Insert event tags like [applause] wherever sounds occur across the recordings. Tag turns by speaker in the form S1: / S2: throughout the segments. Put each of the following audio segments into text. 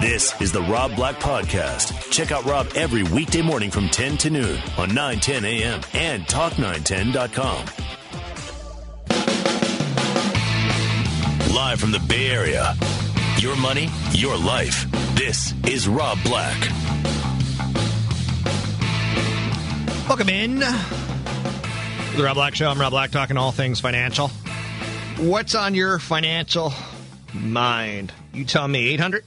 S1: This is the Rob Black Podcast. Check out Rob every weekday morning from 10 to noon on 910 a.m. and talk910.com. Live from the Bay Area. Your money, your life. This is Rob Black.
S2: Welcome in. The Rob Black Show. I'm Rob Black talking all things financial. What's on your financial mind? You tell me. 800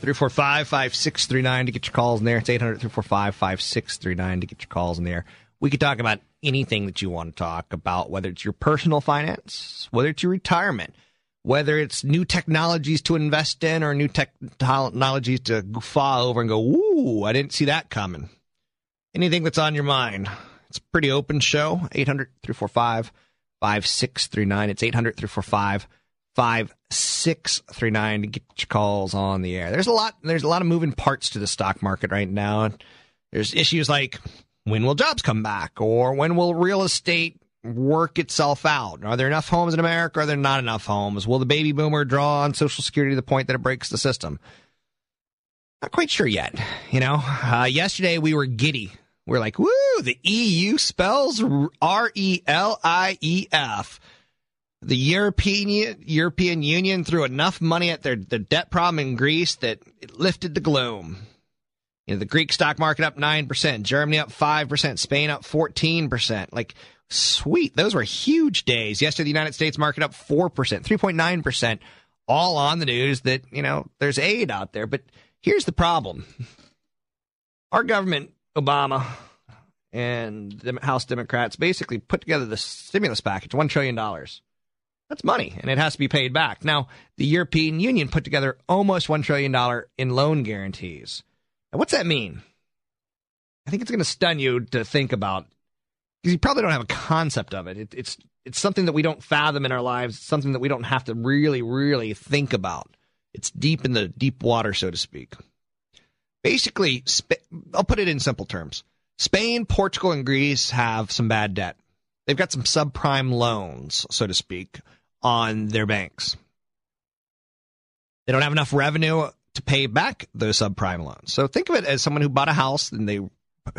S2: 345 5639 to get your calls in there. It's 800 345 5639 to get your calls in there. We could talk about anything that you want to talk about, whether it's your personal finance, whether it's your retirement, whether it's new technologies to invest in or new technologies to fall over and go, ooh, I didn't see that coming. Anything that's on your mind. It's a pretty open show. 800 345 5639. It's 800 345 5639 to get your calls on the air. There's a lot there's a lot of moving parts to the stock market right now. There's issues like when will jobs come back or when will real estate work itself out? Are there enough homes in America? Are there not enough homes? Will the baby boomer draw on Social Security to the point that it breaks the system? Not quite sure yet. You know, uh, yesterday we were giddy. We we're like, woo, the EU spells R E L I E F. The European European Union threw enough money at their, their debt problem in Greece that it lifted the gloom. You know, the Greek stock market up 9%, Germany up 5%, Spain up 14%. Like, sweet. Those were huge days. Yesterday, the United States market up 4%, 3.9%, all on the news that, you know, there's aid out there. But here's the problem. Our government, Obama, and the House Democrats basically put together the stimulus package, $1 trillion. That's money, and it has to be paid back. Now, the European Union put together almost $1 trillion in loan guarantees. Now, what's that mean? I think it's going to stun you to think about because you probably don't have a concept of it. it. It's it's something that we don't fathom in our lives. It's something that we don't have to really, really think about. It's deep in the deep water, so to speak. Basically, I'll put it in simple terms. Spain, Portugal, and Greece have some bad debt. They've got some subprime loans, so to speak, on their banks. They don't have enough revenue to pay back those subprime loans. So think of it as someone who bought a house and they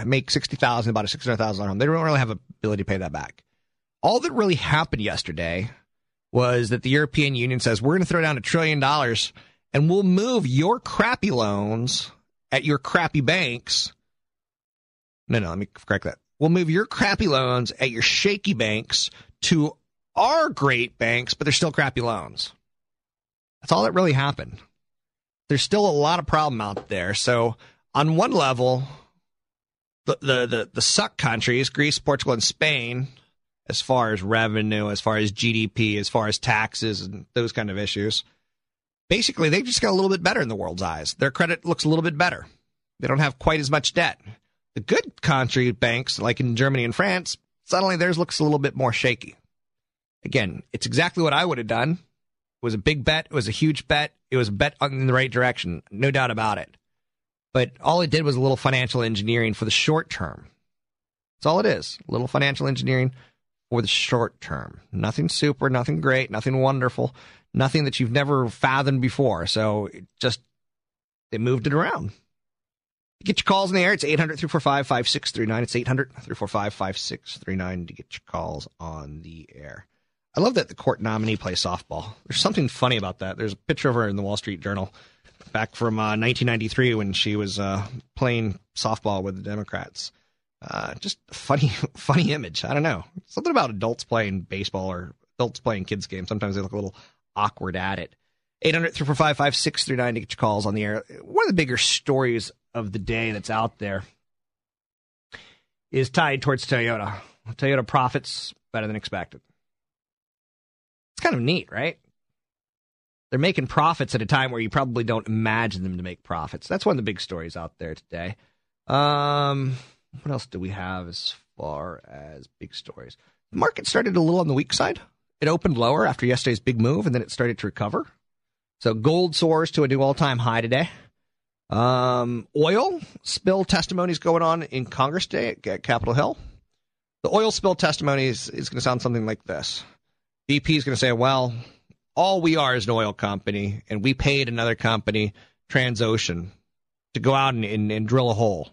S2: make sixty thousand, about a six hundred thousand home. They don't really have ability to pay that back. All that really happened yesterday was that the European Union says we're going to throw down a trillion dollars and we'll move your crappy loans at your crappy banks. No, no, let me correct that. We'll move your crappy loans at your shaky banks to our great banks, but they're still crappy loans. That's all that really happened. There's still a lot of problem out there. So on one level, the, the, the, the suck countries, Greece, Portugal, and Spain, as far as revenue, as far as GDP, as far as taxes and those kind of issues, basically they just got a little bit better in the world's eyes. Their credit looks a little bit better. They don't have quite as much debt. The good country banks, like in Germany and France, suddenly theirs looks a little bit more shaky. Again, it's exactly what I would have done. It was a big bet. It was a huge bet. It was a bet in the right direction. No doubt about it. But all it did was a little financial engineering for the short term. That's all it is. A little financial engineering for the short term. Nothing super, nothing great, nothing wonderful, nothing that you've never fathomed before. So just, they moved it around. Get your calls in the air. It's 800 345 5639. It's 800 345 5639 to get your calls on the air. I love that the court nominee plays softball. There's something funny about that. There's a picture of her in the Wall Street Journal back from uh, 1993 when she was uh, playing softball with the Democrats. Uh, just funny, [laughs] funny image. I don't know. Something about adults playing baseball or adults playing kids games. Sometimes they look a little awkward at it. 800 345 5639 to get your calls on the air. One of the bigger stories of the day that's out there is tied towards Toyota. Toyota profits better than expected. It's kind of neat, right? They're making profits at a time where you probably don't imagine them to make profits. That's one of the big stories out there today. Um, what else do we have as far as big stories? The market started a little on the weak side. It opened lower after yesterday's big move, and then it started to recover. So gold soars to a new all-time high today. Um, oil spill testimonies going on in Congress today at Capitol Hill. The oil spill testimony is, is going to sound something like this. BP is going to say, well, all we are is an oil company, and we paid another company, Transocean, to go out and, and, and drill a hole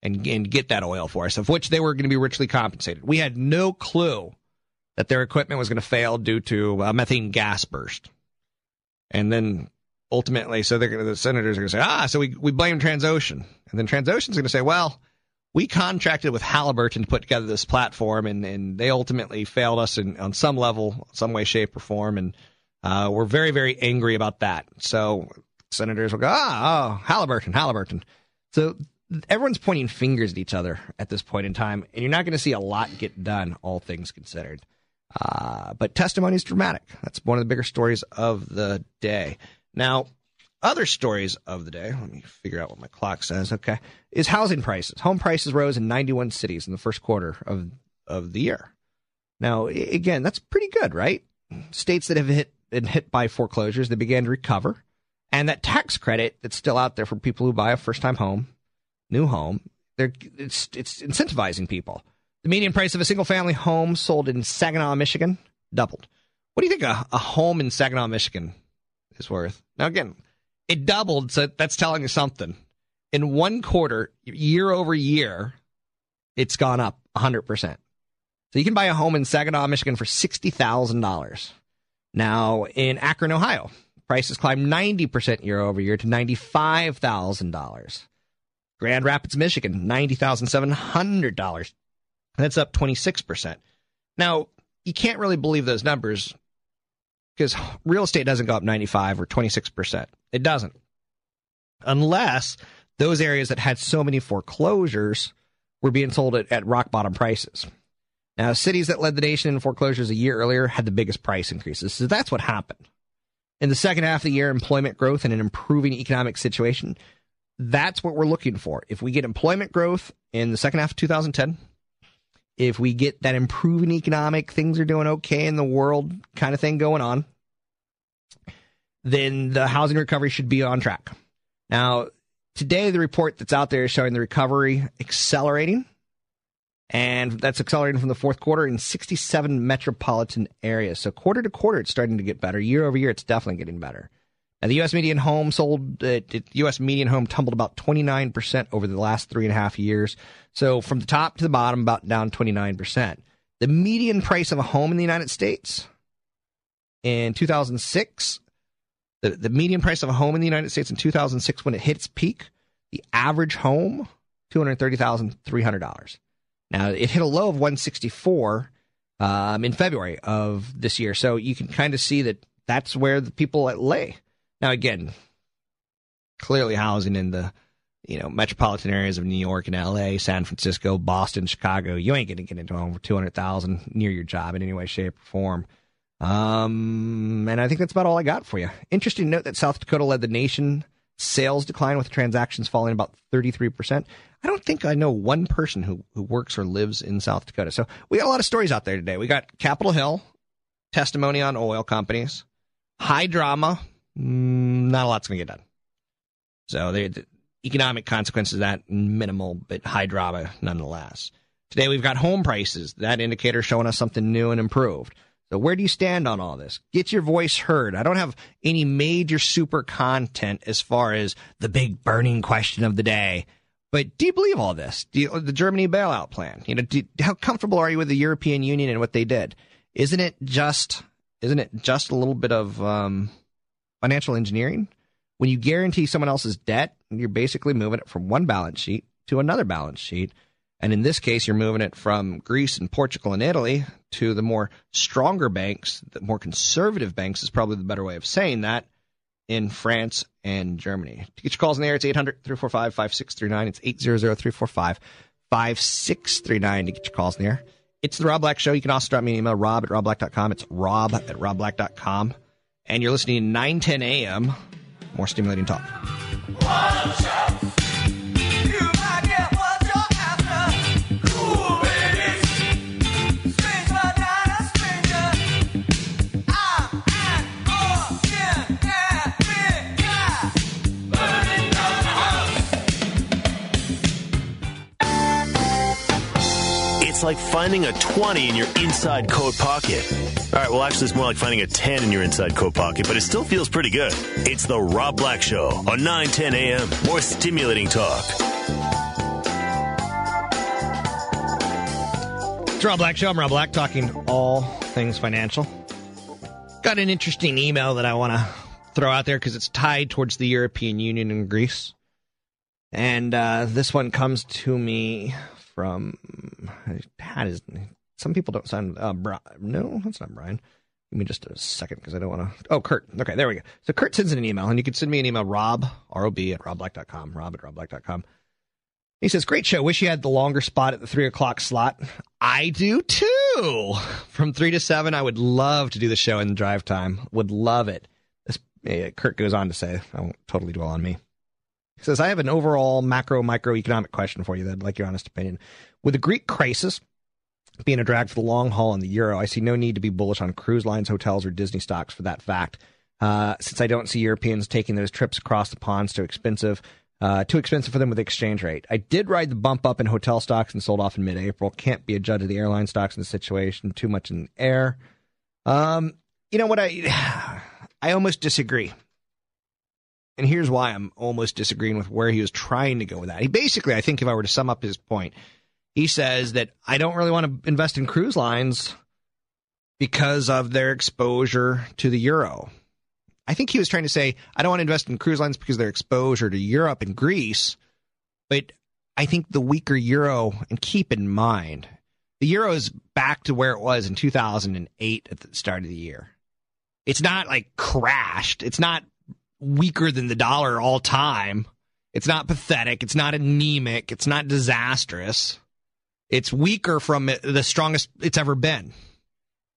S2: and, and get that oil for us, of which they were going to be richly compensated. We had no clue that their equipment was going to fail due to a methane gas burst. And then ultimately, so the senators are going to say, ah, so we, we blame Transocean. And then Transocean's going to say, well, we contracted with Halliburton to put together this platform, and, and they ultimately failed us in, on some level, some way, shape, or form. And uh, we're very, very angry about that. So senators will go, ah, oh, Halliburton, Halliburton. So everyone's pointing fingers at each other at this point in time, and you're not going to see a lot get done, all things considered. Uh, but testimony is dramatic. That's one of the bigger stories of the day. Now, other stories of the day, let me figure out what my clock says, okay, is housing prices. Home prices rose in 91 cities in the first quarter of, of the year. Now, again, that's pretty good, right? States that have hit, been hit by foreclosures, they began to recover. And that tax credit that's still out there for people who buy a first time home, new home, they're, it's, it's incentivizing people. The median price of a single family home sold in Saginaw, Michigan, doubled. What do you think a, a home in Saginaw, Michigan is worth? Now, again, it doubled, so that's telling you something. In one quarter, year over year, it's gone up 100%. So you can buy a home in Saginaw, Michigan for $60,000. Now, in Akron, Ohio, prices climbed 90% year over year to $95,000. Grand Rapids, Michigan, $90,700. That's up 26%. Now, you can't really believe those numbers because real estate doesn't go up 95 or 26%. It doesn't. Unless those areas that had so many foreclosures were being sold at, at rock bottom prices. Now, cities that led the nation in foreclosures a year earlier had the biggest price increases. So that's what happened. In the second half of the year, employment growth and an improving economic situation, that's what we're looking for. If we get employment growth in the second half of 2010, if we get that improving economic, things are doing okay in the world kind of thing going on, then the housing recovery should be on track. Now, today the report that's out there is showing the recovery accelerating, and that's accelerating from the fourth quarter in 67 metropolitan areas. So quarter to quarter, it's starting to get better. Year over year, it's definitely getting better. Now, the U.S. median home sold, uh, U.S. median home tumbled about 29% over the last three and a half years. So from the top to the bottom, about down 29%. The median price of a home in the United States in 2006, the, the median price of a home in the United States in 2006, when it hit its peak, the average home, $230,300. Now, it hit a low of 164 um, in February of this year. So you can kind of see that that's where the people lay. Now, again, clearly housing in the you know metropolitan areas of New York and L.A., San Francisco, Boston, Chicago, you ain't going to get into over two hundred thousand near your job in any way, shape, or form. Um, and I think that's about all I got for you. Interesting note that South Dakota led the nation sales decline with transactions falling about 33%. I don't think I know one person who, who works or lives in South Dakota. So we got a lot of stories out there today. We got Capitol Hill, testimony on oil companies, high drama, Mm, not a lot's going to get done. So the economic consequences of that minimal, but high drama nonetheless. Today we've got home prices. That indicator showing us something new and improved. So where do you stand on all this? Get your voice heard. I don't have any major super content as far as the big burning question of the day. But do you believe all this? You, the Germany bailout plan? You know, do, how comfortable are you with the European Union and what they did? Isn't it just isn't it just a little bit of um, financial engineering. When you guarantee someone else's debt, you're basically moving it from one balance sheet to another balance sheet. And in this case, you're moving it from Greece and Portugal and Italy to the more stronger banks, the more conservative banks is probably the better way of saying that, in France and Germany. To get your calls in the air, it's 800 345 5639. It's 800 345 5639 to get your calls in the air. It's the Rob Black Show. You can also drop me an email, rob at robblack.com. It's rob at robblack.com. and you're listening to 910 AM. More stimulating talk.
S1: Like finding a 20 in your inside coat pocket. All right, well, actually, it's more like finding a 10 in your inside coat pocket, but it still feels pretty good. It's The Rob Black Show on 910 a.m. More stimulating talk.
S2: It's Rob Black Show. I'm Rob Black, talking all things financial. Got an interesting email that I want to throw out there because it's tied towards the European Union and Greece. And uh, this one comes to me from Pat is some people don't sound uh, Bri- no that's not Brian. Give me just a second because I don't want to. Oh, Kurt. Okay, there we go. So Kurt sends in an email, and you can send me an email, rob, R-O-B, at robblack.com, rob at robblack.com. He says, great show. Wish you had the longer spot at the 3 o'clock slot. I do too. From 3 to 7, I would love to do the show in drive time. Would love it. This, eh, Kurt goes on to say, I won't totally dwell on me. He says, I have an overall macro microeconomic question for you that I'd like your honest opinion. With the Greek crisis being a drag for the long haul on the euro, I see no need to be bullish on cruise lines, hotels, or Disney stocks for that fact. Uh, since I don't see Europeans taking those trips across the ponds too expensive, uh, too expensive for them with the exchange rate. I did ride the bump up in hotel stocks and sold off in mid-April. Can't be a judge of the airline stocks in the situation. Too much in the air. Um, you know what I? [sighs] I almost disagree. And here's why I'm almost disagreeing with where he was trying to go with that. He basically, I think, if I were to sum up his point, he says that I don't really want to invest in cruise lines because of their exposure to the euro. I think he was trying to say I don't want to invest in cruise lines because of their exposure to Europe and Greece, but I think the weaker euro, and keep in mind, the euro is back to where it was in 2008 at the start of the year. It's not like crashed. It's not weaker than the dollar all time. It's not pathetic. It's not anemic. It's not disastrous. It's weaker from the strongest it's ever been.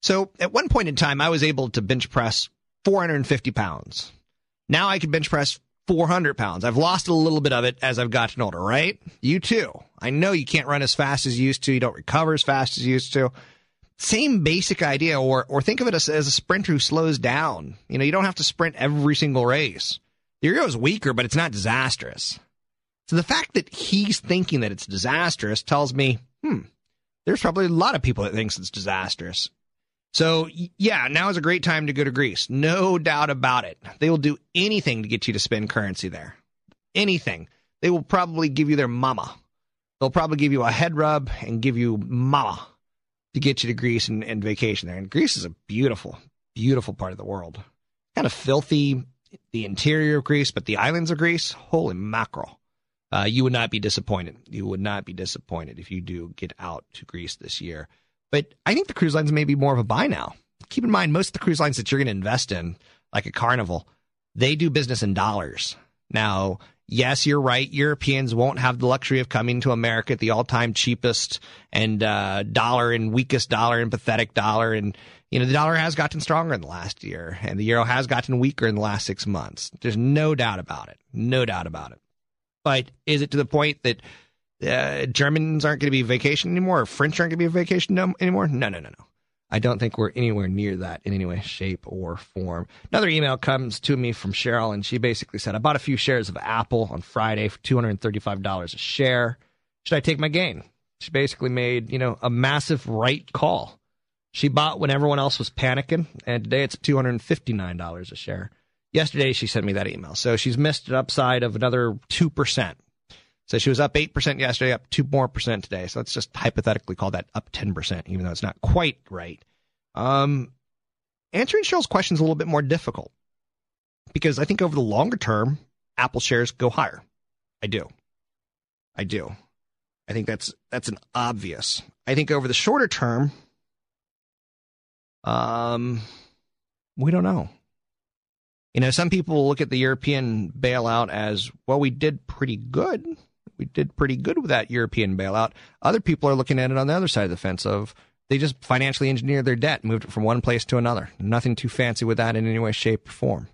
S2: So at one point in time, I was able to bench press 450 pounds. Now I can bench press 400 pounds. I've lost a little bit of it as I've gotten older, right? You too. I know you can't run as fast as you used to. You don't recover as fast as you used to. Same basic idea, or or think of it as, as a sprinter who slows down. You know, you don't have to sprint every single race. The Euro is weaker, but it's not disastrous. So the fact that he's thinking that it's disastrous tells me, hmm, there's probably a lot of people that thinks it's disastrous. So yeah, now is a great time to go to Greece. No doubt about it. They will do anything to get you to spend currency there. Anything. They will probably give you their mama. They'll probably give you a head rub and give you mama to get you to Greece and, and vacation there. And Greece is a beautiful, beautiful part of the world. Kind of filthy, the interior of Greece, but the islands of Greece, holy mackerel. Uh, you would not be disappointed. You would not be disappointed if you do get out to Greece this year. But I think the cruise lines may be more of a buy now. Keep in mind, most of the cruise lines that you're going to invest in, like a Carnival, they do business in dollars. Now, yes, you're right. Europeans won't have the luxury of coming to America at the all-time cheapest and uh, dollar and weakest dollar and pathetic dollar. And you know the dollar has gotten stronger in the last year, and the euro has gotten weaker in the last six months. There's no doubt about it. No doubt about it. But is it to the point that uh, Germans aren't going to be vacation anymore, or French aren't going to be vacation no, anymore? No, no, no, no. I don't think we're anywhere near that in any way, shape, or form. Another email comes to me from Cheryl, and she basically said, I bought a few shares of Apple on Friday for $235 a share. Should I take my gain? She basically made, you know, a massive right call. She bought when everyone else was panicking, and today it's $259 a share. Yesterday, she sent me that email. So she's missed an upside of another 2%. So she was up 8% yesterday, up 2 more percent today. So let's just hypothetically call that up 10%, even though it's not quite right. Um, answering Cheryl's question is a little bit more difficult because I think over the longer term, Apple shares go higher. I do. I do. I think that's that's an obvious. I think over the shorter term, um, we don't know. You know, some people look at the European bailout as well. We did pretty good we did pretty good with that European bailout. Other people are looking at it on the other side of the fence of they just financially engineered their debt, moved it from one place to another. Nothing too fancy with that in any way, shape, or form.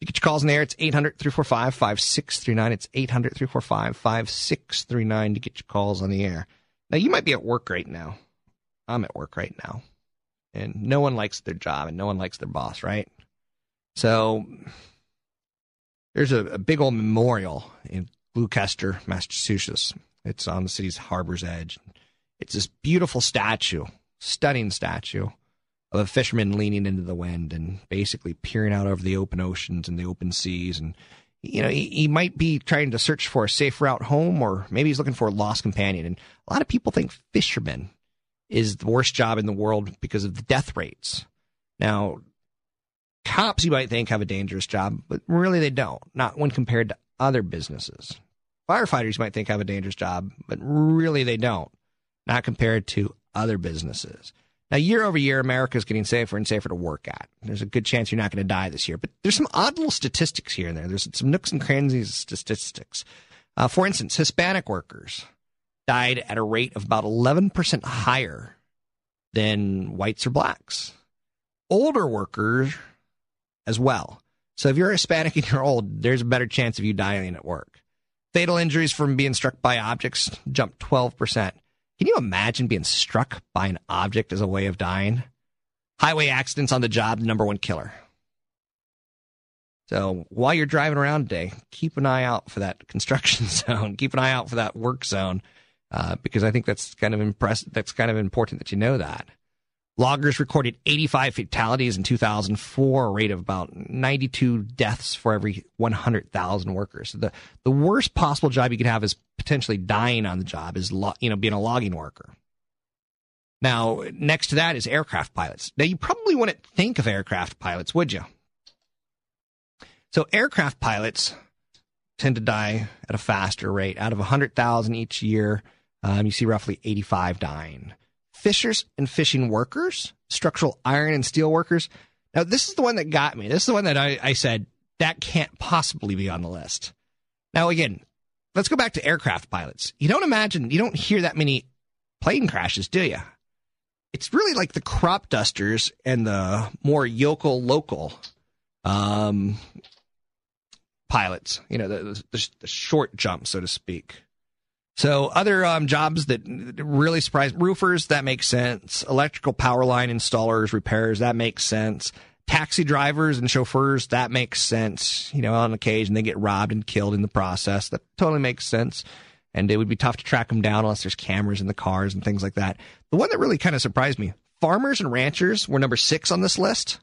S2: You get your calls in there. It's 800 345 5639. It's 800 345 5639 to get your calls on the air. Now, you might be at work right now. I'm at work right now. And no one likes their job and no one likes their boss, right? So there's a, a big old memorial in Gloucester, Massachusetts. It's on the city's harbor's edge. It's this beautiful statue, stunning statue of a fisherman leaning into the wind and basically peering out over the open oceans and the open seas. And, you know, he, he might be trying to search for a safe route home or maybe he's looking for a lost companion. And a lot of people think fisherman is the worst job in the world because of the death rates. Now, cops you might think have a dangerous job, but really they don't, not when compared to other businesses. Firefighters might think I have a dangerous job, but really they don't, not compared to other businesses. Now, year over year, America is getting safer and safer to work at. There's a good chance you're not going to die this year, but there's some odd little statistics here and there. There's some nooks and crannies of statistics. Uh, for instance, Hispanic workers died at a rate of about 11% higher than whites or blacks. Older workers as well. So if you're Hispanic and you're old, there's a better chance of you dying at work. Fatal injuries from being struck by objects jumped 12%. Can you imagine being struck by an object as a way of dying? Highway accidents on the job, number one killer. So while you're driving around today, keep an eye out for that [laughs] construction zone. Keep an eye out for that work zone, uh, because I think that's kind of impressive. That's kind of important that you know that. Loggers recorded 85 fatalities in 2004, a rate of about 92 deaths for every 100,000 workers. So the the worst possible job you could have is potentially dying on the job is lo- you know being a logging worker. Now, next to that is aircraft pilots. Now, you probably wouldn't think of aircraft pilots, would you? So, aircraft pilots tend to die at a faster rate. Out of 100,000 each year, um, you see roughly 85 dying fishers and fishing workers, structural iron and steel workers. Now, this is the one that got me. This is the one that I, I said that can't possibly be on the list. Now, again, let's go back to aircraft pilots. You don't imagine, you don't hear that many plane crashes, do you? It's really like the crop dusters and the more yokel local um, pilots, you know, the, the, the short jump, so to speak. So other um, jobs that really surprise roofers that makes sense. Electrical power line installers, repairs that makes sense. Taxi drivers and chauffeurs that makes sense. You know, on occasion they get robbed and killed in the process. That totally makes sense. And it would be tough to track them down unless there's cameras in the cars and things like that. The one that really kind of surprised me: farmers and ranchers were number six on this list.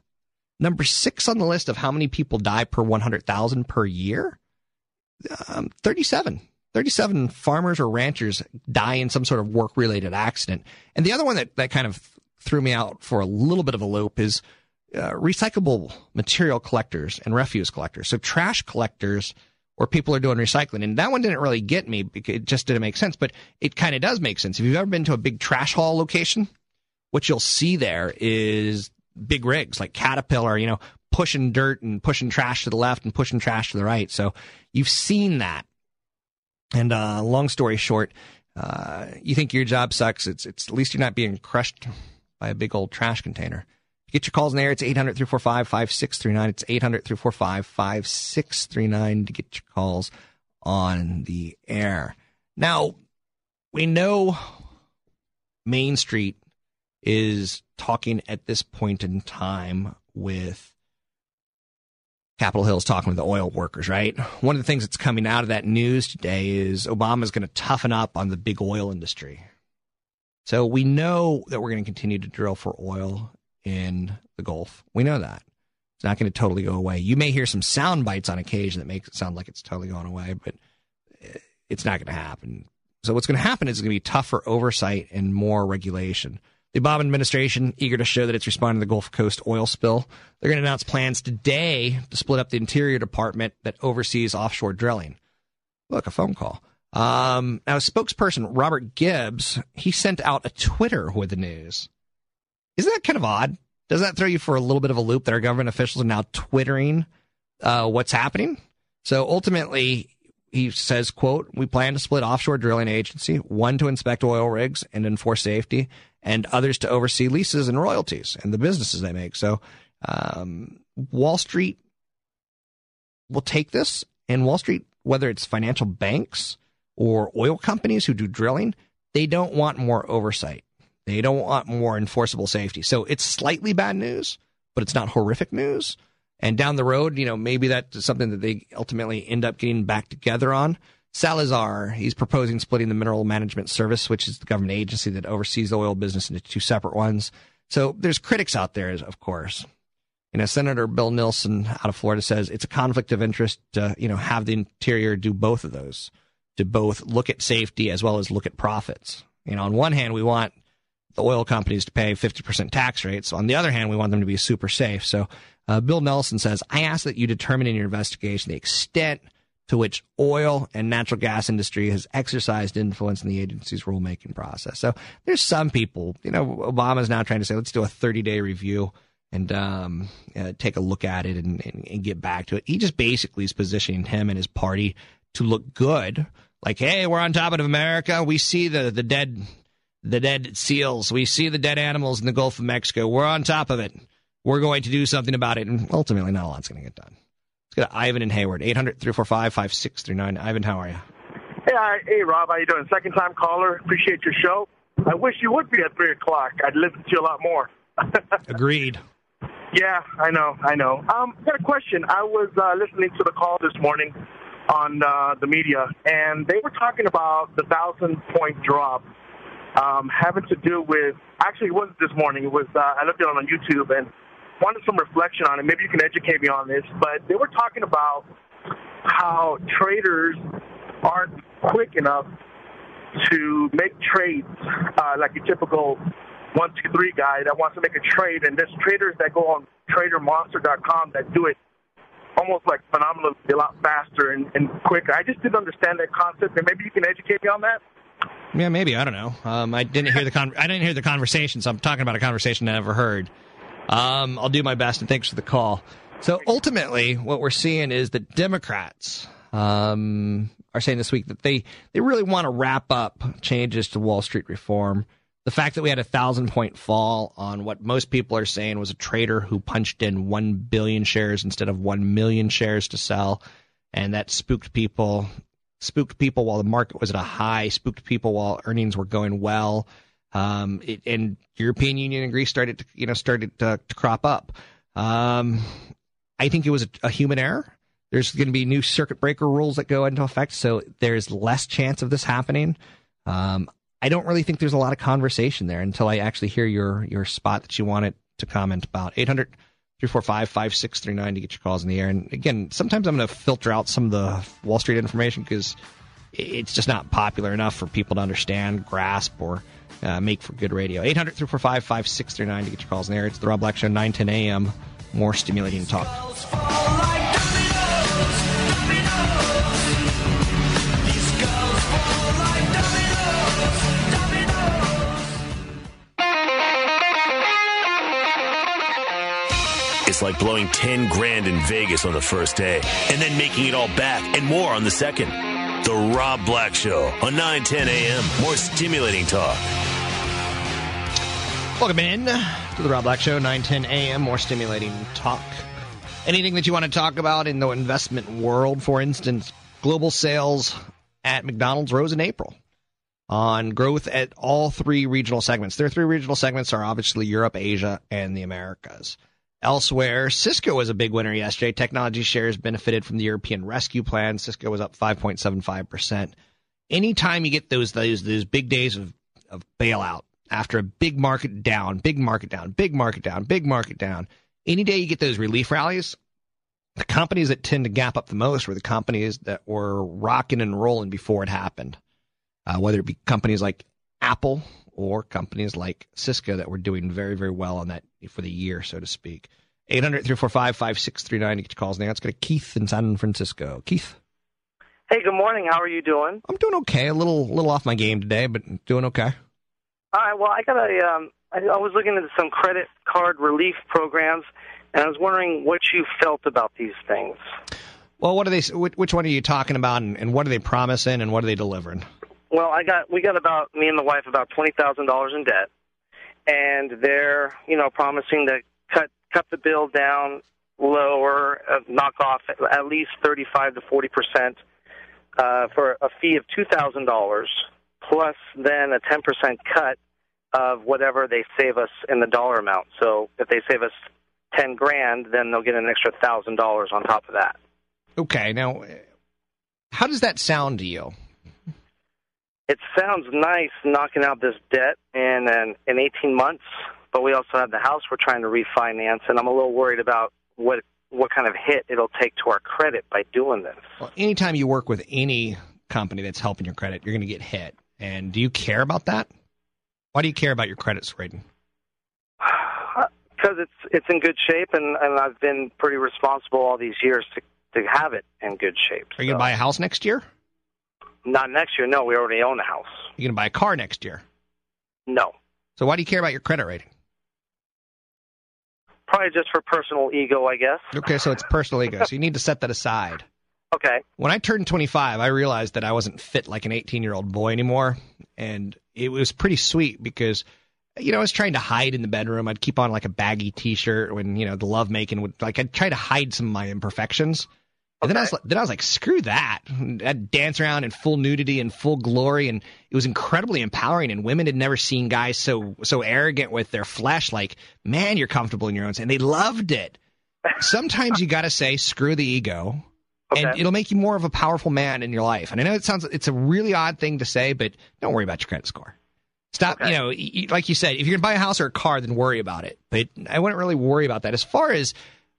S2: Number six on the list of how many people die per 100,000 per year. Um, 37. 37 farmers or ranchers die in some sort of work related accident. And the other one that, that kind of threw me out for a little bit of a loop is uh, recyclable material collectors and refuse collectors. So trash collectors or people are doing recycling. And that one didn't really get me because it just didn't make sense, but it kind of does make sense. If you've ever been to a big trash haul location, what you'll see there is big rigs like Caterpillar, you know, pushing dirt and pushing trash to the left and pushing trash to the right. So you've seen that and uh, long story short, uh, you think your job sucks. It's it's at least you're not being crushed by a big old trash container. Get your calls in there. It's 800 345 5639. It's 800 345 5639 to get your calls on the air. Now, we know Main Street is talking at this point in time with Capitol Hill is talking with the oil workers, right? One of the things that's coming out of that news today is Obama's going to toughen up on the big oil industry. So we know that we're going to continue to drill for oil in the Gulf. We know that. It's not going to totally go away. You may hear some sound bites on occasion that make it sound like it's totally going away, but eh, it's not going to happen. So what's going to happen is it's going to be tougher oversight and more regulation. The Obama administration, eager to show that it's responding to the Gulf Coast oil spill, they're going to announce plans today to split up the Interior Department that oversees offshore drilling. Look, a phone call. Um, now, spokesperson Robert Gibbs, he sent out a Twitter with the news. Isn't that kind of odd? Does that throw you for a little bit of a loop that our government officials are now twittering uh, what's happening? So ultimately, he says, quote, we plan to split offshore drilling agency, one to inspect oil rigs and enforce safety, and others to oversee leases and royalties and the businesses they make. So um, Wall Street will take this, and Wall Street, whether it's financial banks or oil companies who do drilling, they don't want more oversight. They don't want more enforceable safety. So it's slightly bad news, but it's not horrific news. And down the road, you know, maybe that's something that they ultimately end up getting back together on. Salazar, he's proposing splitting the Mineral Management Service, which is the government agency that oversees the oil business, into two separate ones. So there's critics out there, of course. You know, Senator Bill Nelson out of Florida says it's a conflict of interest to, you know, have the Interior do both of those, to both look at safety as well as look at profits. You know, on one hand, we want the oil companies to pay 50% tax rates. On the other hand, we want them to be super safe. So uh, Bill Nelson says, I ask that you determine in your investigation the extent to which oil and natural gas industry has exercised influence in the agency's rulemaking process. So there's some people, you know, Obama's now trying to say, let's do a 30 day review and um, uh, take a look at it and, and, and get back to it. He just basically is positioning him and his party to look good. Like, hey, we're on top of America. We see the, the dead the dead seals. We see the dead animals in the Gulf of Mexico. We're on top of it. We're going to do something about it. And ultimately, not a lot's going to get done. Let's go to Ivan and Hayward, 800 345 5639. Ivan, how are you?
S3: Hey, hey, Rob, how you doing? Second time caller. Appreciate your show. I wish you would be at 3 o'clock. I'd listen to you a lot more. [laughs]
S2: Agreed.
S3: Yeah, I know, I know. Um, I got a question. I was uh, listening to the call this morning on uh, the media, and they were talking about the thousand point drop um, having to do with. Actually, it wasn't this morning. It was. Uh, I looked it on YouTube and wanted some reflection on it. Maybe you can educate me on this. But they were talking about how traders aren't quick enough to make trades uh, like a typical one, two, three guy that wants to make a trade, and there's traders that go on TraderMonster.com that do it almost like phenomenally a lot faster and, and quicker. I just didn't understand that concept, and maybe you can educate me on that.
S2: Yeah, maybe I don't know. Um, I didn't hear the con- I didn't hear the conversation, so I'm talking about a conversation I never heard. Um, I'll do my best, and thanks for the call. So ultimately, what we're seeing is that Democrats um, are saying this week that they they really want to wrap up changes to Wall Street reform. The fact that we had a thousand point fall on what most people are saying was a trader who punched in 1 billion shares instead of 1 million shares to sell. And that spooked people spooked people while the market was at a high spooked people while earnings were going well um, it, and European Union and Greece started to you know started to, to crop up um, I think it was a, a human error there's going to be new circuit breaker rules that go into effect so there's less chance of this happening um, I don't really think there's a lot of conversation there until I actually hear your your spot that you wanted to comment about. 800 345 5639 to get your calls in the air. And again, sometimes I'm going to filter out some of the Wall Street information because it's just not popular enough for people to understand, grasp, or uh, make for good radio. 800 345 5639 to get your calls in there. It's the Rob Black Show, 9 10 a.m. More stimulating talk.
S1: It's like blowing 10 grand in Vegas on the first day and then making it all back and more on the second. The Rob Black Show on 910 a.m. More stimulating talk.
S2: Welcome in to the Rob Black Show, 910 a.m. More stimulating talk. Anything that you want to talk about in the investment world, for instance, global sales at McDonald's rose in April on growth at all three regional segments. Their three regional segments are obviously Europe, Asia, and the Americas. Elsewhere, Cisco was a big winner yesterday. Technology shares benefited from the European rescue plan. Cisco was up 5.75%. Anytime you get those those those big days of, of bailout after a big market down, big market down, big market down, big market down, any day you get those relief rallies, the companies that tend to gap up the most were the companies that were rocking and rolling before it happened. Uh, whether it be companies like Apple or companies like Cisco that were doing very, very well on that for the year, so to speak. 800 345 5639 to get your calls now. Let's go to Keith in San Francisco. Keith.
S4: Hey, good morning. How are you doing?
S2: I'm doing okay. A little little off my game today, but doing okay.
S4: All right. Well, I got a. Um, I, I was looking into some credit card relief programs, and I was wondering what you felt about these things.
S2: Well, what are they? Which one are you talking about, and, and what are they promising, and what are they delivering?
S4: Well, I got we got about me and the wife about twenty thousand dollars in debt, and they're you know promising to cut cut the bill down lower, uh, knock off at least 35 to 40 percent uh, for a fee of two thousand dollars, plus then a 10 percent cut of whatever they save us in the dollar amount. So if they save us ten grand, then they'll get an extra thousand dollars on top of that.
S2: Okay, now how does that sound to you?
S4: It sounds nice knocking out this debt in in, in 18 months, but we also have the house we're trying to refinance, and I'm a little worried about what what kind of hit it'll take to our credit by doing this.
S2: Well, anytime you work with any company that's helping your credit, you're going to get hit. And do you care about that? Why do you care about your credit rating?
S4: Because uh, it's it's in good shape, and and I've been pretty responsible all these years to to have it in good shape.
S2: Are you going to buy a house next year?
S4: Not next year. No, we already own a house.
S2: You're going to buy a car next year?
S4: No.
S2: So why do you care about your credit rating?
S4: Probably just for personal ego, I guess.
S2: Okay, so it's personal ego. so you need to set that aside. [laughs]
S4: Okay.
S2: When I turned 25, I realized that I wasn't fit like an 18 year old boy anymore. And it was pretty sweet because, you know, I was trying to hide in the bedroom. I'd keep on like a baggy t shirt when, you know, the lovemaking would, like, I'd try to hide some of my imperfections. And then I was then I was like, screw that. I'd dance around in full nudity and full glory, and it was incredibly empowering. And women had never seen guys so so arrogant with their flesh. Like, man, you're comfortable in your own skin. And they loved it. Sometimes you got to say, screw the ego,
S4: Okay.
S2: and it'll make you more of a powerful man in your life. And I know it sounds it's a really odd thing to say, but don't worry about your credit score. Stop,
S4: Okay.
S2: you know, like you said, if you're gonna buy a house or a car, then worry about it. But I wouldn't really worry about that. As far as,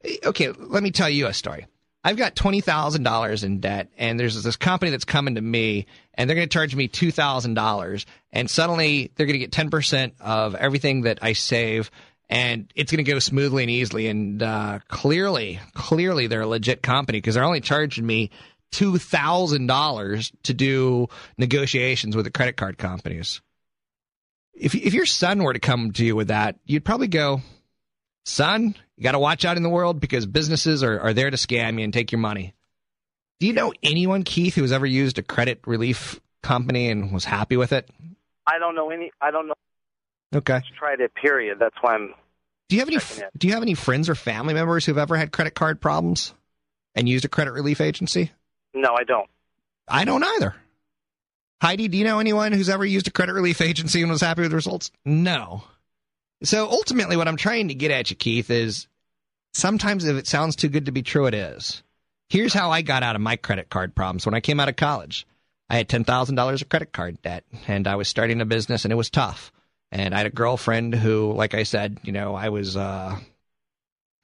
S2: eh, okay, let me tell you a story. I've got twenty thousand dollars in debt, and there's this company that's coming to me, and they're going to charge me two thousand dollars, and suddenly they're going to get ten percent of everything that I save, and it's going to go smoothly and easily. And uh, clearly, clearly, they're a legit company because they're only charging me two thousand dollars to do negotiations with the credit card companies. If if your son were to come to you with that, you'd probably go, son, you got to watch out in the world because businesses are, are there to scam you and take your money. Do you know anyone, Keith, who has ever used a credit relief company and was happy with it?
S4: I don't know any. I don't know.
S2: Okay.
S4: Tried it. Period. That's why I'm.
S2: Do you have any
S4: it.
S2: Do you have any friends or family members who've ever had credit card problems and used a credit relief agency?
S4: No, I don't.
S2: I don't either. Heidi, do you know anyone who's ever used a credit relief agency and was happy with the results? No. So ultimately, what I'm trying to get at you, Keith, is sometimes if it sounds too good to be true, it is. Here's how I got out of my credit card problems when I came out of college. I had $10,000 of credit card debt, and I was starting a business, and it was tough. And I had a girlfriend who, like I said, you know, I was, uh,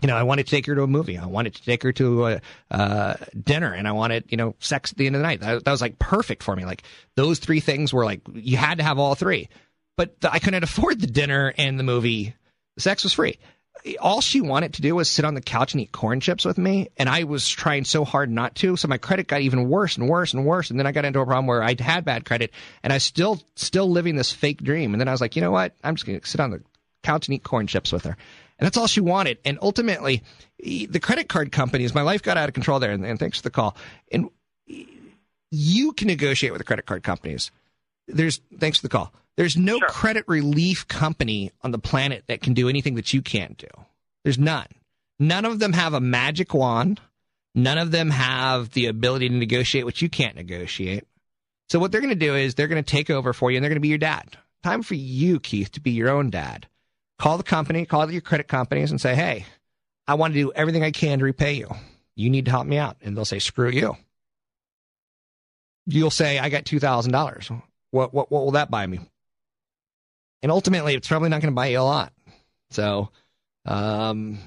S2: you know, I wanted to take her to a movie. I wanted to take her to a uh, dinner, and I wanted, you know, sex at the end of the night. That, that was like perfect for me. Like those three things were like you had to have all three. But the, I couldn't afford the dinner and the movie. Sex was free. All she wanted to do was sit on the couch and eat corn chips with me, and I was trying so hard not to. So my credit got even worse and worse and worse. And then I got into a problem where I had bad credit, and I still still living this fake dream. And then I was like, you know what? I'm just gonna sit on the couch and eat corn chips with her. And that's all she wanted. And ultimately, the credit card companies, my life got out of control there. And, and thanks for the call. And you can negotiate with the credit card companies. There's thanks for the call. There's no
S4: Sure.
S2: credit relief company on the planet that can do anything that you can't do. There's none. None of them have a magic wand. None of them have the ability to negotiate what you can't negotiate. So what they're going to do is they're going to take over for you and they're going to be your dad. Time for you, Keith, to be your own dad. Call the company, call your credit companies and say, "Hey, I want to do everything I can to repay you. You need to help me out." And they'll say, "Screw you." You'll say, "I got $2,000. What what what will that buy me?" And ultimately, it's probably not going to buy you a lot. So, um,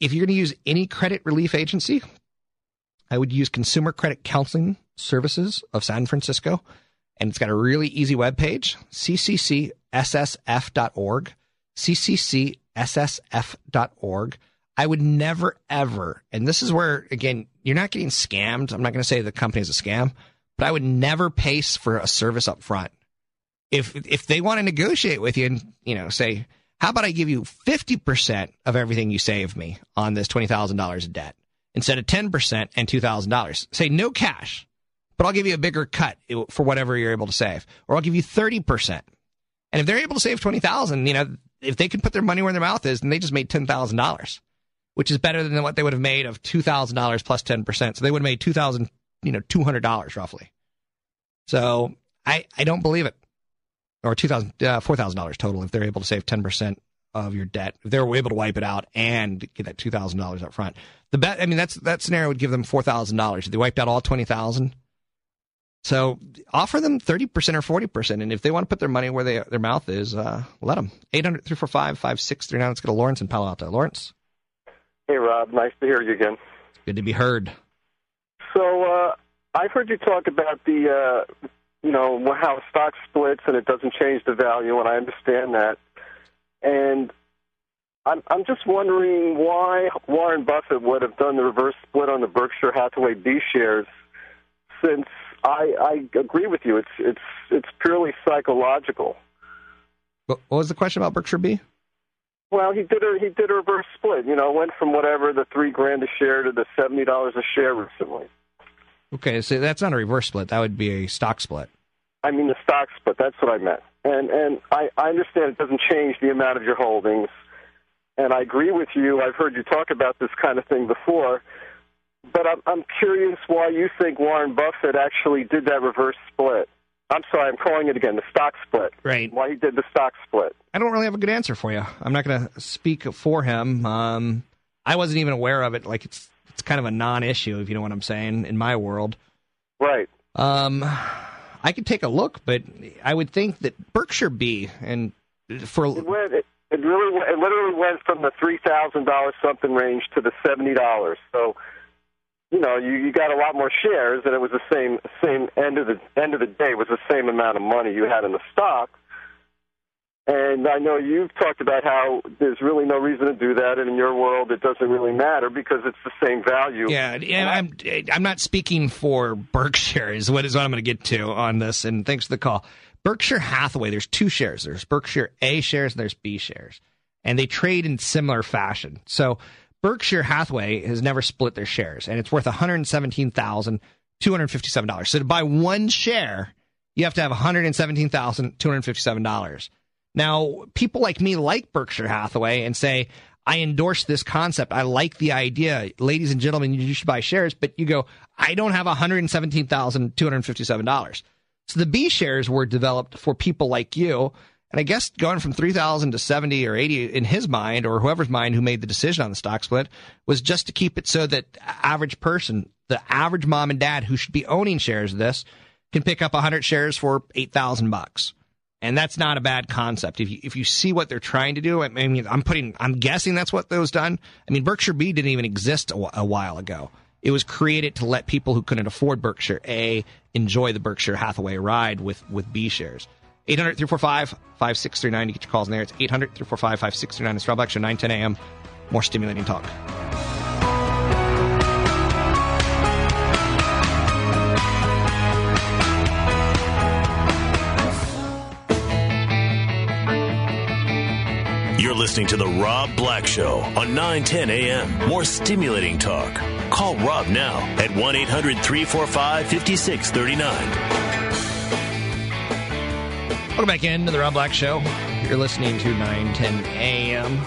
S2: if you're going to use any credit relief agency, I would use Consumer Credit Counseling Services of San Francisco. And it's got a really easy web webpage, cccsssf.org, cccsssf.org. I would never, ever, and this is where, again, you're not getting scammed. I'm not going to say the company is a scam, but I would never pay s- for a service up front. If, if they want to negotiate with you and, you know, say, how about I give you 50% of everything you save me on this $20,000 of debt instead of 10% and $2,000? Say no cash, but I'll give you a bigger cut for whatever you're able to save, or I'll give you 30%. And if they're able to save 20,000, you know, if they can put their money where their mouth is, then they just made ten thousand dollars, which is better than what they would have made of two thousand dollars plus ten percent. So they would have made two thousand, you know, two hundred dollars roughly. So I I don't believe it, or two thousand uh, four thousand dollars total if they're able to save ten percent of your debt. If they're able to wipe it out and get that two thousand dollars up front, the bet I mean that's that scenario would give them four thousand dollars. If they wiped out all twenty thousand. So offer them 30% or 40%. And if they want to put their money where they, their mouth is, uh, let them. 800 345 5639. Let's go to Lawrence in Palo Alto. Lawrence.
S5: Hey, Rob. Nice to hear you again.
S2: Good to be heard.
S5: So uh, I've heard you talk about the, uh, you know, how stock splits and it doesn't change the value, and I understand that. And I'm, I'm just wondering why Warren Buffett would have done the reverse split on the Berkshire Hathaway B shares since I, I agree with you. It's it's it's purely psychological.
S2: What was the question about Berkshire B?
S5: Well, he did a he did a reverse split. You know, went from whatever the three grand a share to the seventy dollars a share recently.
S2: Okay, so that's not a reverse split. That would be a stock split.
S5: I mean the stock split. That's what I meant. And and I, I understand it doesn't change the amount of your holdings. And I agree with you. I've heard you talk about this kind of thing before. But I'm, I'm curious why you think Warren Buffett actually did that reverse split. I'm sorry, I'm calling it again the stock split.
S2: Right.
S5: Why he did the stock split.
S2: I don't really have a good answer for you. I'm not going to speak for him. Um, I wasn't even aware of it. Like it's it's kind of a non-issue, if you know what I'm saying, in my world.
S5: Right.
S2: Um, I could take a look, but I would think that Berkshire B and for
S5: It went. It, it really. It literally went from the three thousand dollars something range to the seventy dollars. So you know, you, you got a lot more shares, and it was the same same end of the end of the day it was the same amount of money you had in the stock. And I know you've talked about how there's really no reason to do that, and in your world it doesn't really matter because it's the same value.
S2: Yeah, and I'm I'm not speaking for Berkshire is what is what I'm going to get to on this. And thanks for the call. Berkshire Hathaway. There's two shares. There's Berkshire A shares and there's B shares, and they trade in similar fashion. So Berkshire Hathaway has never split their shares, and it's worth one hundred seventeen thousand two hundred fifty-seven dollars. So to buy one share, you have to have one hundred seventeen thousand two hundred fifty-seven dollars. Now, people like me like Berkshire Hathaway and say, I endorse this concept. I like the idea. Ladies and gentlemen, you should buy shares, but you go, I don't have $117,257. So the B shares were developed for people like you. And I guess going from 3,000 to 70 or 80 in his mind or whoever's mind who made the decision on the stock split was just to keep it so that average person, the average mom and dad who should be owning shares of this can pick up 100 shares for 8,000 bucks and that's not a bad concept. If you if you see what they're trying to do, I mean, I'm putting, I'm guessing that's what those done. I mean, Berkshire B didn't even exist a, a while ago. It was created to let people who couldn't afford Berkshire A enjoy the Berkshire Hathaway ride with with B shares. 800 345 5639 to get your calls in there. It's 800 345 5639. It's Rob Show, 9 10 a.m. More stimulating talk.
S1: You're listening to The Rob Black Show on 910 a.m. More stimulating talk. Call Rob now at 1 800 345 5639.
S2: Welcome back into The Rob Black Show. You're listening to 910 a.m.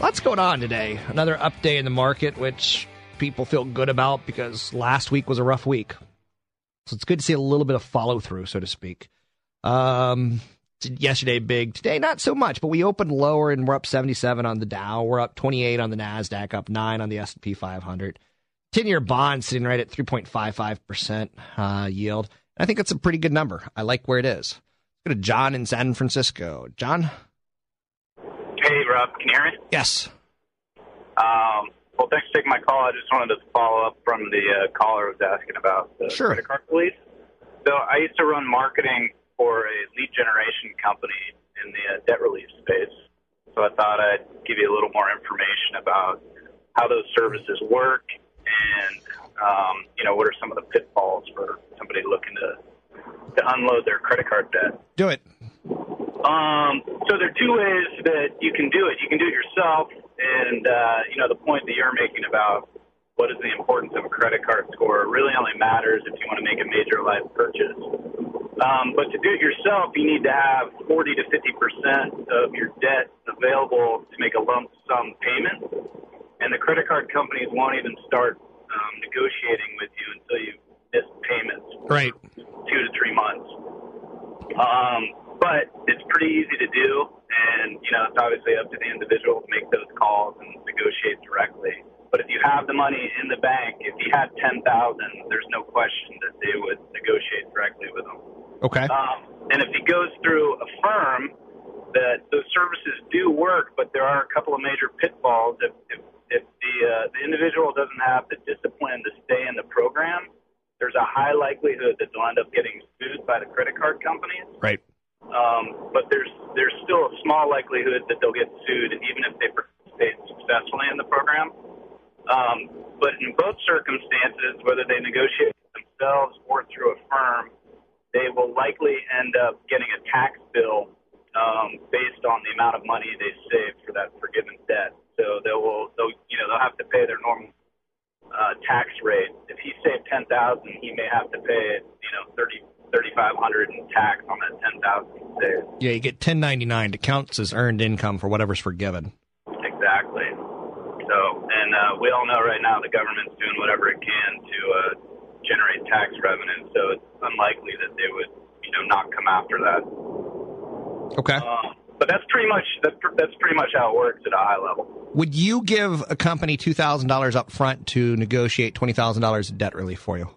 S2: Lots going on today. Another up day in the market, which people feel good about because last week was a rough week. So it's good to see a little bit of follow through, so to speak. Um, yesterday big. Today, not so much, but we opened lower and we're up 77 on the Dow. We're up 28 on the Nasdaq, up nine on the S&P 500. 10-year bond sitting right at 3.55% uh, yield. I think that's a pretty good number. I like where it is. Let's go to John in San Francisco. John?
S6: Hey, Rob. Can you hear me?
S2: Yes.
S6: Um, well, thanks for taking my call. I just wanted to follow up from the uh, caller who was asking about the
S2: sure.
S6: credit card police. So I used to run marketing for a lead generation company in the uh, debt relief space. So I thought I'd give you a little more information about how those services work and, um, you know, what are some of the pitfalls for somebody looking to, to unload their credit card debt.
S2: Do it.
S6: Um, so there are two ways that you can do it. You can do it yourself, and, uh, you know, the point that you're making about what is the importance of a credit card score really only matters if you want to make a major life purchase. Um, but to do it yourself, you need to have 40 to 50 percent of your debt available to make a lump sum payment, and the credit card companies won't even start um, negotiating with you until you miss payments
S2: Right.
S6: two to three months. Um, but it's pretty easy to do, and you know it's obviously up to the individual to make those calls and negotiate directly. But if you have the money in the bank, if you had ten thousand, there's no question that they would negotiate directly with them.
S2: Okay.
S6: Um, and if he goes through a firm, that those services do work, but there are a couple of major pitfalls. If if, if the uh, the individual doesn't have the discipline to stay in the program, there's a high likelihood that they'll end up getting sued by the credit card companies.
S2: Right.
S6: Um, but there's there's still a small likelihood that they'll get sued, even if they participate successfully in the program. Um, but in both circumstances, whether they negotiate themselves or through a firm, they will likely end up getting a tax bill um, based on the amount of money they saved for that forgiven debt. So they will, they'll, you know, they'll have to pay their normal uh, tax rate. If he saved ten thousand, he may have to pay, you know, thirty thirty five hundred in tax on that ten thousand saved.
S2: Yeah, you get 1099 It counts as earned income for whatever's forgiven.
S6: Exactly. So, and uh, we all know right now the government's doing whatever it can to uh, generate tax revenue. So it's unlikely that they would, you know, not come after that.
S2: Okay.
S6: Um, but that's pretty much that's, that's pretty much how it works at a high level.
S2: Would you give a company $2,000 up front to negotiate $20,000 in debt relief for you?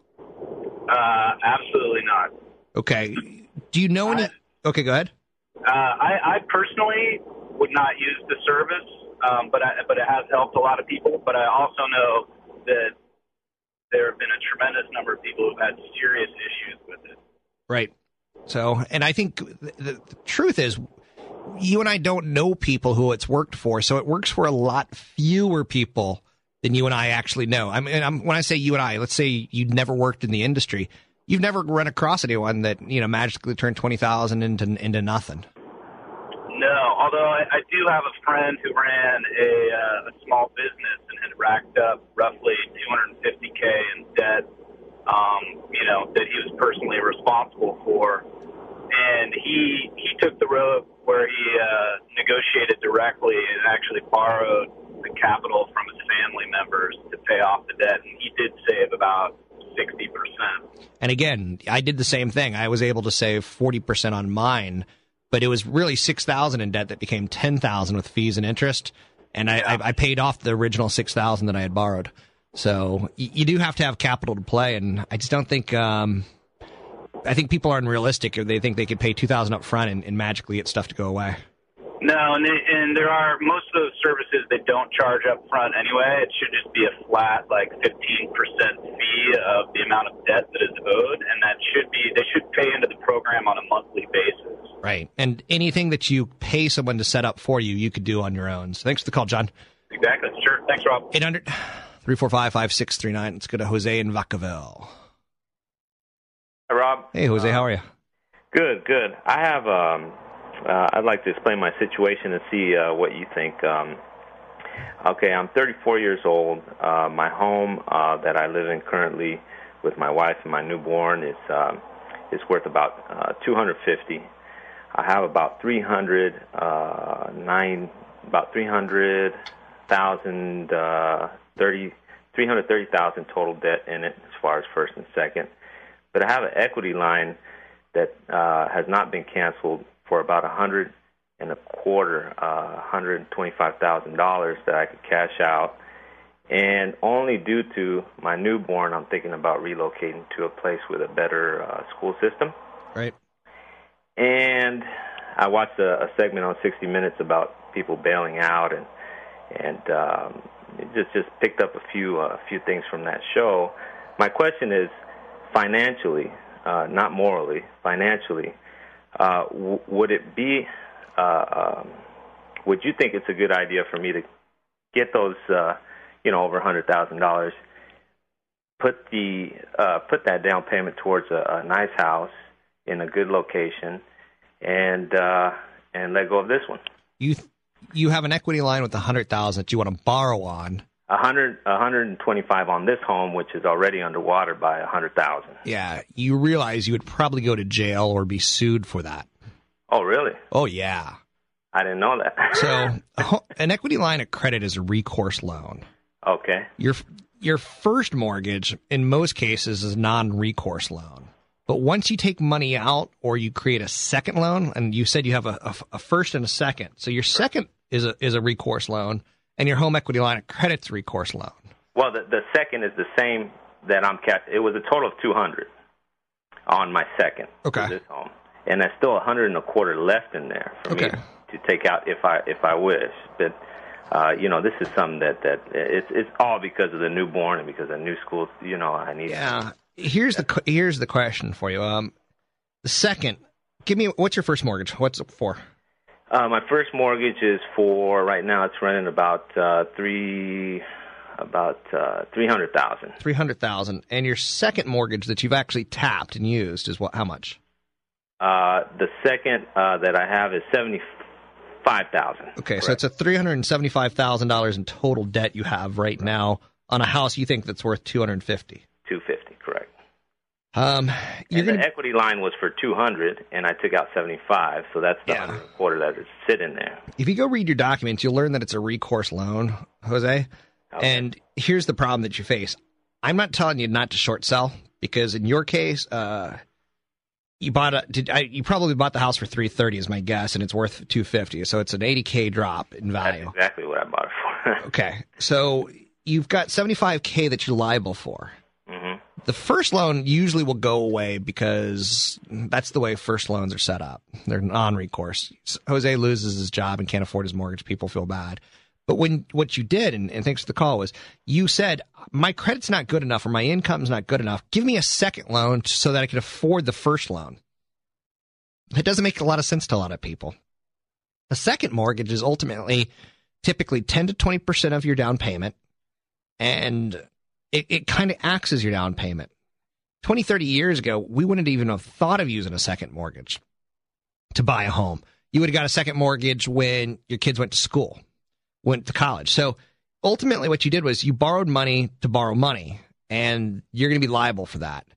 S6: Uh, absolutely not.
S2: Okay. Do you know any? Okay, go ahead.
S6: Uh, I, I personally would not use the service, um, but I, but it has helped a lot of people. But I also know that there have been a tremendous number of people who've had serious issues with it.
S2: Right. So, and I think the, the, truth is, you and I don't know people who it's worked for, so it works for a lot fewer people than you and I actually know. I mean, I'm, when I say you and I, let's say you never worked in the industry, you've never run across anyone that you know magically turned twenty thousand into into nothing.
S6: Although I, I do have a friend who ran a, uh, a small business and had racked up roughly 250k in debt. Um, you know that he was personally responsible for, and he he took the road where he uh, negotiated directly and actually borrowed the capital from his family members to pay off the debt, and he did save about sixty percent.
S2: And again, I did the same thing. I was able to save forty percent on mine, but it was really six thousand in debt that became ten thousand with fees and interest, and I, I, I paid off the original six thousand that I had borrowed. So y- you do have to have capital to play, and I just don't think. Um, I think people are unrealistic if they think they could pay two thousand up front and, and magically get stuff to go away.
S6: No, and, they, and there are most of those services that don't charge up front anyway. It should just be a flat, like 15% fee of the amount of debt that is owed, and that should be, they should pay into the program on a monthly basis.
S2: Right. And anything that you pay someone to set up for you, you could do on your own. So thanks for the call, John.
S6: Exactly. Sure. Thanks, Rob.
S2: 800 345 5639. Let's go to Jose in Vacaville.
S7: Hi, Rob.
S2: Hey, Jose, how are you?
S7: Good, good. I have. Um, uh, I'd like to explain my situation and see uh, what you think. Um, okay, I'm 34 years old. Uh, my home uh, that I live in currently with my wife and my newborn is uh, is worth about uh, 250. I have about 300 uh, nine about 300,000 uh, 30 330,000 total debt in it as far as first and second. But I have an equity line that uh, has not been canceled for about a hundred and a quarter, uh, hundred and twenty-five thousand dollars that I could cash out, and only due to my newborn, I'm thinking about relocating to a place with a better uh, school system.
S2: Right.
S7: And I watched a, a segment on 60 Minutes about people bailing out, and and um, it just just picked up a few a uh, few things from that show. My question is, financially, uh, not morally, financially, uh, w- would it be, uh, um, would you think it's a good idea for me to get those, uh, you know, over a hundred thousand dollars, put the uh, put that down payment towards a, a nice house in a good location, and uh, and let go of this one?
S2: You th- you have an equity line with a hundred thousand that you want to borrow on,
S7: 100, 125 on this home, which is already underwater by a hundred thousand.
S2: Yeah, you realize you would probably go to jail or be sued for that.
S7: Oh, really?
S2: Oh yeah.
S7: I didn't know that. [laughs]
S2: so, an equity line of credit is a recourse loan.
S7: Okay.
S2: Your your first mortgage, in most cases, is non-recourse loan. But once you take money out or you create a second loan, and you said you have a, a, a first and a second, so your second is a is a recourse loan and your home equity line of credit's recourse loan.
S7: Well, the, the second is the same that I'm catch. It was a total of two hundred on my second.
S2: Okay.
S7: this home, and there's still a hundred and a quarter left in there for
S2: okay.
S7: me to take out if I if I wish. But uh, you know, this is something that that it's it's all because of the newborn and because of the new school. You know, I need.
S2: Yeah. Here's the here's the question for you. Um, the second, give me what's your first mortgage? What's it for?
S7: Uh, my first mortgage is for right now. It's running about uh, three, about uh, three hundred thousand.
S2: Three hundred thousand, and your second mortgage that you've actually tapped and used is what? How much?
S7: Uh, the second uh, that I have is seventy five thousand.
S2: Okay, Correct. so it's a three hundred and seventy five thousand dollars in total debt you have right now on a house you think that's worth two hundred and fifty.
S7: Two fifty, correct.
S2: Um,
S7: and the equity line was for two hundred, and I took out seventy five, so that's the yeah. quarter that is sitting there.
S2: If you go read your documents, you'll learn that it's a recourse loan, Jose. Okay. And here's the problem that you face. I'm not telling you not to short sell because in your case, uh, you bought a did I, you probably bought the house for 330 is my guess and it's worth 250 so it's an 80k drop in value
S7: that's exactly what i bought it
S2: for [laughs] okay so you've got 75k that you're liable for. The first loan usually will go away because that's the way first loans are set up they're non-recourse jose loses his job and can't afford his mortgage people feel bad but when what you did, and, and thanks for the call, was you said my credit's not good enough or my income's not good enough. Give me a second loan so that I can afford the first loan. It doesn't make a lot of sense to a lot of people. A second mortgage is ultimately typically 10 to 20% of your down payment, and it, it kind of acts as your down payment. 20, 30 years ago, we wouldn't even have thought of using a second mortgage to buy a home. You would have got a second mortgage when your kids went to school went to college. So ultimately, what you did was you borrowed money to borrow money, and you're going to be liable for that.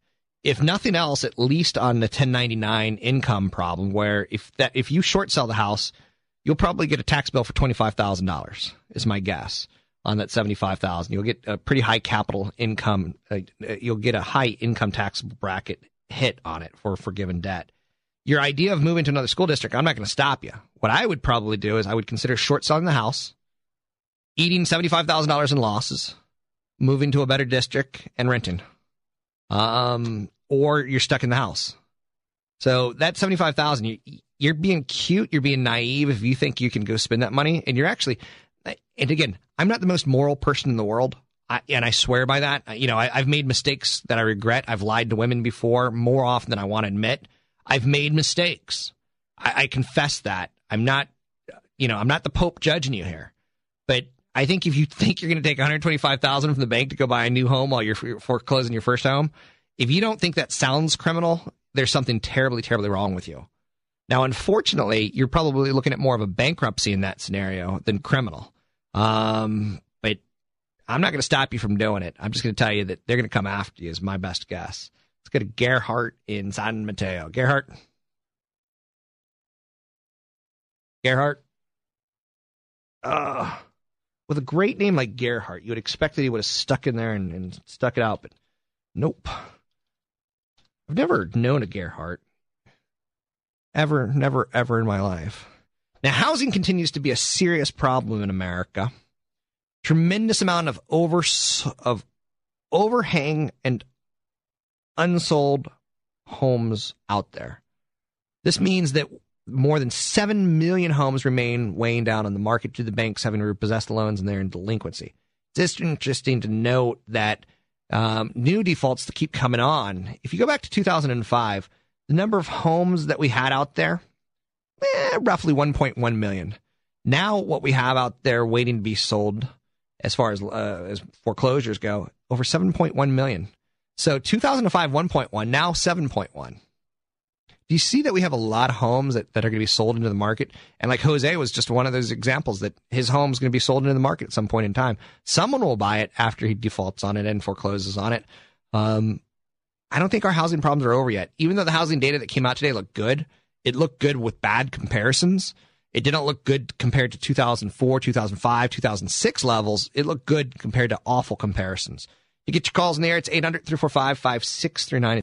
S2: If nothing else, at least on the 1099 income problem, where if that if you short sell the house, you'll probably get a tax bill for twenty five thousand dollars. Is my guess on that seventy five thousand. You'll get a pretty high capital income. Uh, you'll get a high income tax bracket hit on it for forgiven debt your idea of moving to another school district, I'm not going to stop you. What I would probably do is I would consider short selling the house, eating $75,000 in losses, moving to a better district and renting. Um, or you're stuck in the house. So that 75,000, you, you're being cute, you're being naive if you think you can go spend that money and you're actually and again, I'm not the most moral person in the world. I, and I swear by that. You know, I, I've made mistakes that I regret. I've lied to women before more often than I want to admit. I've made mistakes. I, I confess that. I'm not, you know, I'm not the Pope judging you here. But I think if you think you're going to take 125,000 from the bank to go buy a new home while you're foreclosing your first home, if you don't think that sounds criminal, there's something terribly, terribly wrong with you. Now, unfortunately, you're probably looking at more of a bankruptcy in that scenario than criminal. Um, but I'm not going to stop you from doing it. I'm just going to tell you that they're going to come after you. Is my best guess. Let's go to Gerhardt in San Mateo. Gerhardt. Gerhardt. Uh, with a great name like Gerhardt, you would expect that he would have stuck in there and, and stuck it out, but nope. I've never known a Gerhardt. Ever, never, ever in my life. Now, housing continues to be a serious problem in America. Tremendous amount of over of overhang and unsold homes out there. This means that more than 7 million homes remain weighing down on the market due to the banks having repossessed the loans and they're in delinquency. It's just interesting to note that um, new defaults to keep coming on. If you go back to 2005, the number of homes that we had out there, eh, roughly 1.1 million. Now, what we have out there waiting to be sold, as far as uh, as foreclosures go, over 7.1 million. So 2005, 1.1, now 7.1. do you see that we have a lot of homes that, that are going to be sold into the market? And like Jose was just one of those examples that his home's going to be sold into the market at some point in time. Someone will buy it after he defaults on it and forecloses on it. Um, I don't think our housing problems are over yet. Even though the housing data that came out today looked good, it looked good with bad comparisons. It didn't look good compared to 2004, 2005, 2006 levels. It looked good compared to awful comparisons. You get your calls in the air. It's 800 345 5639.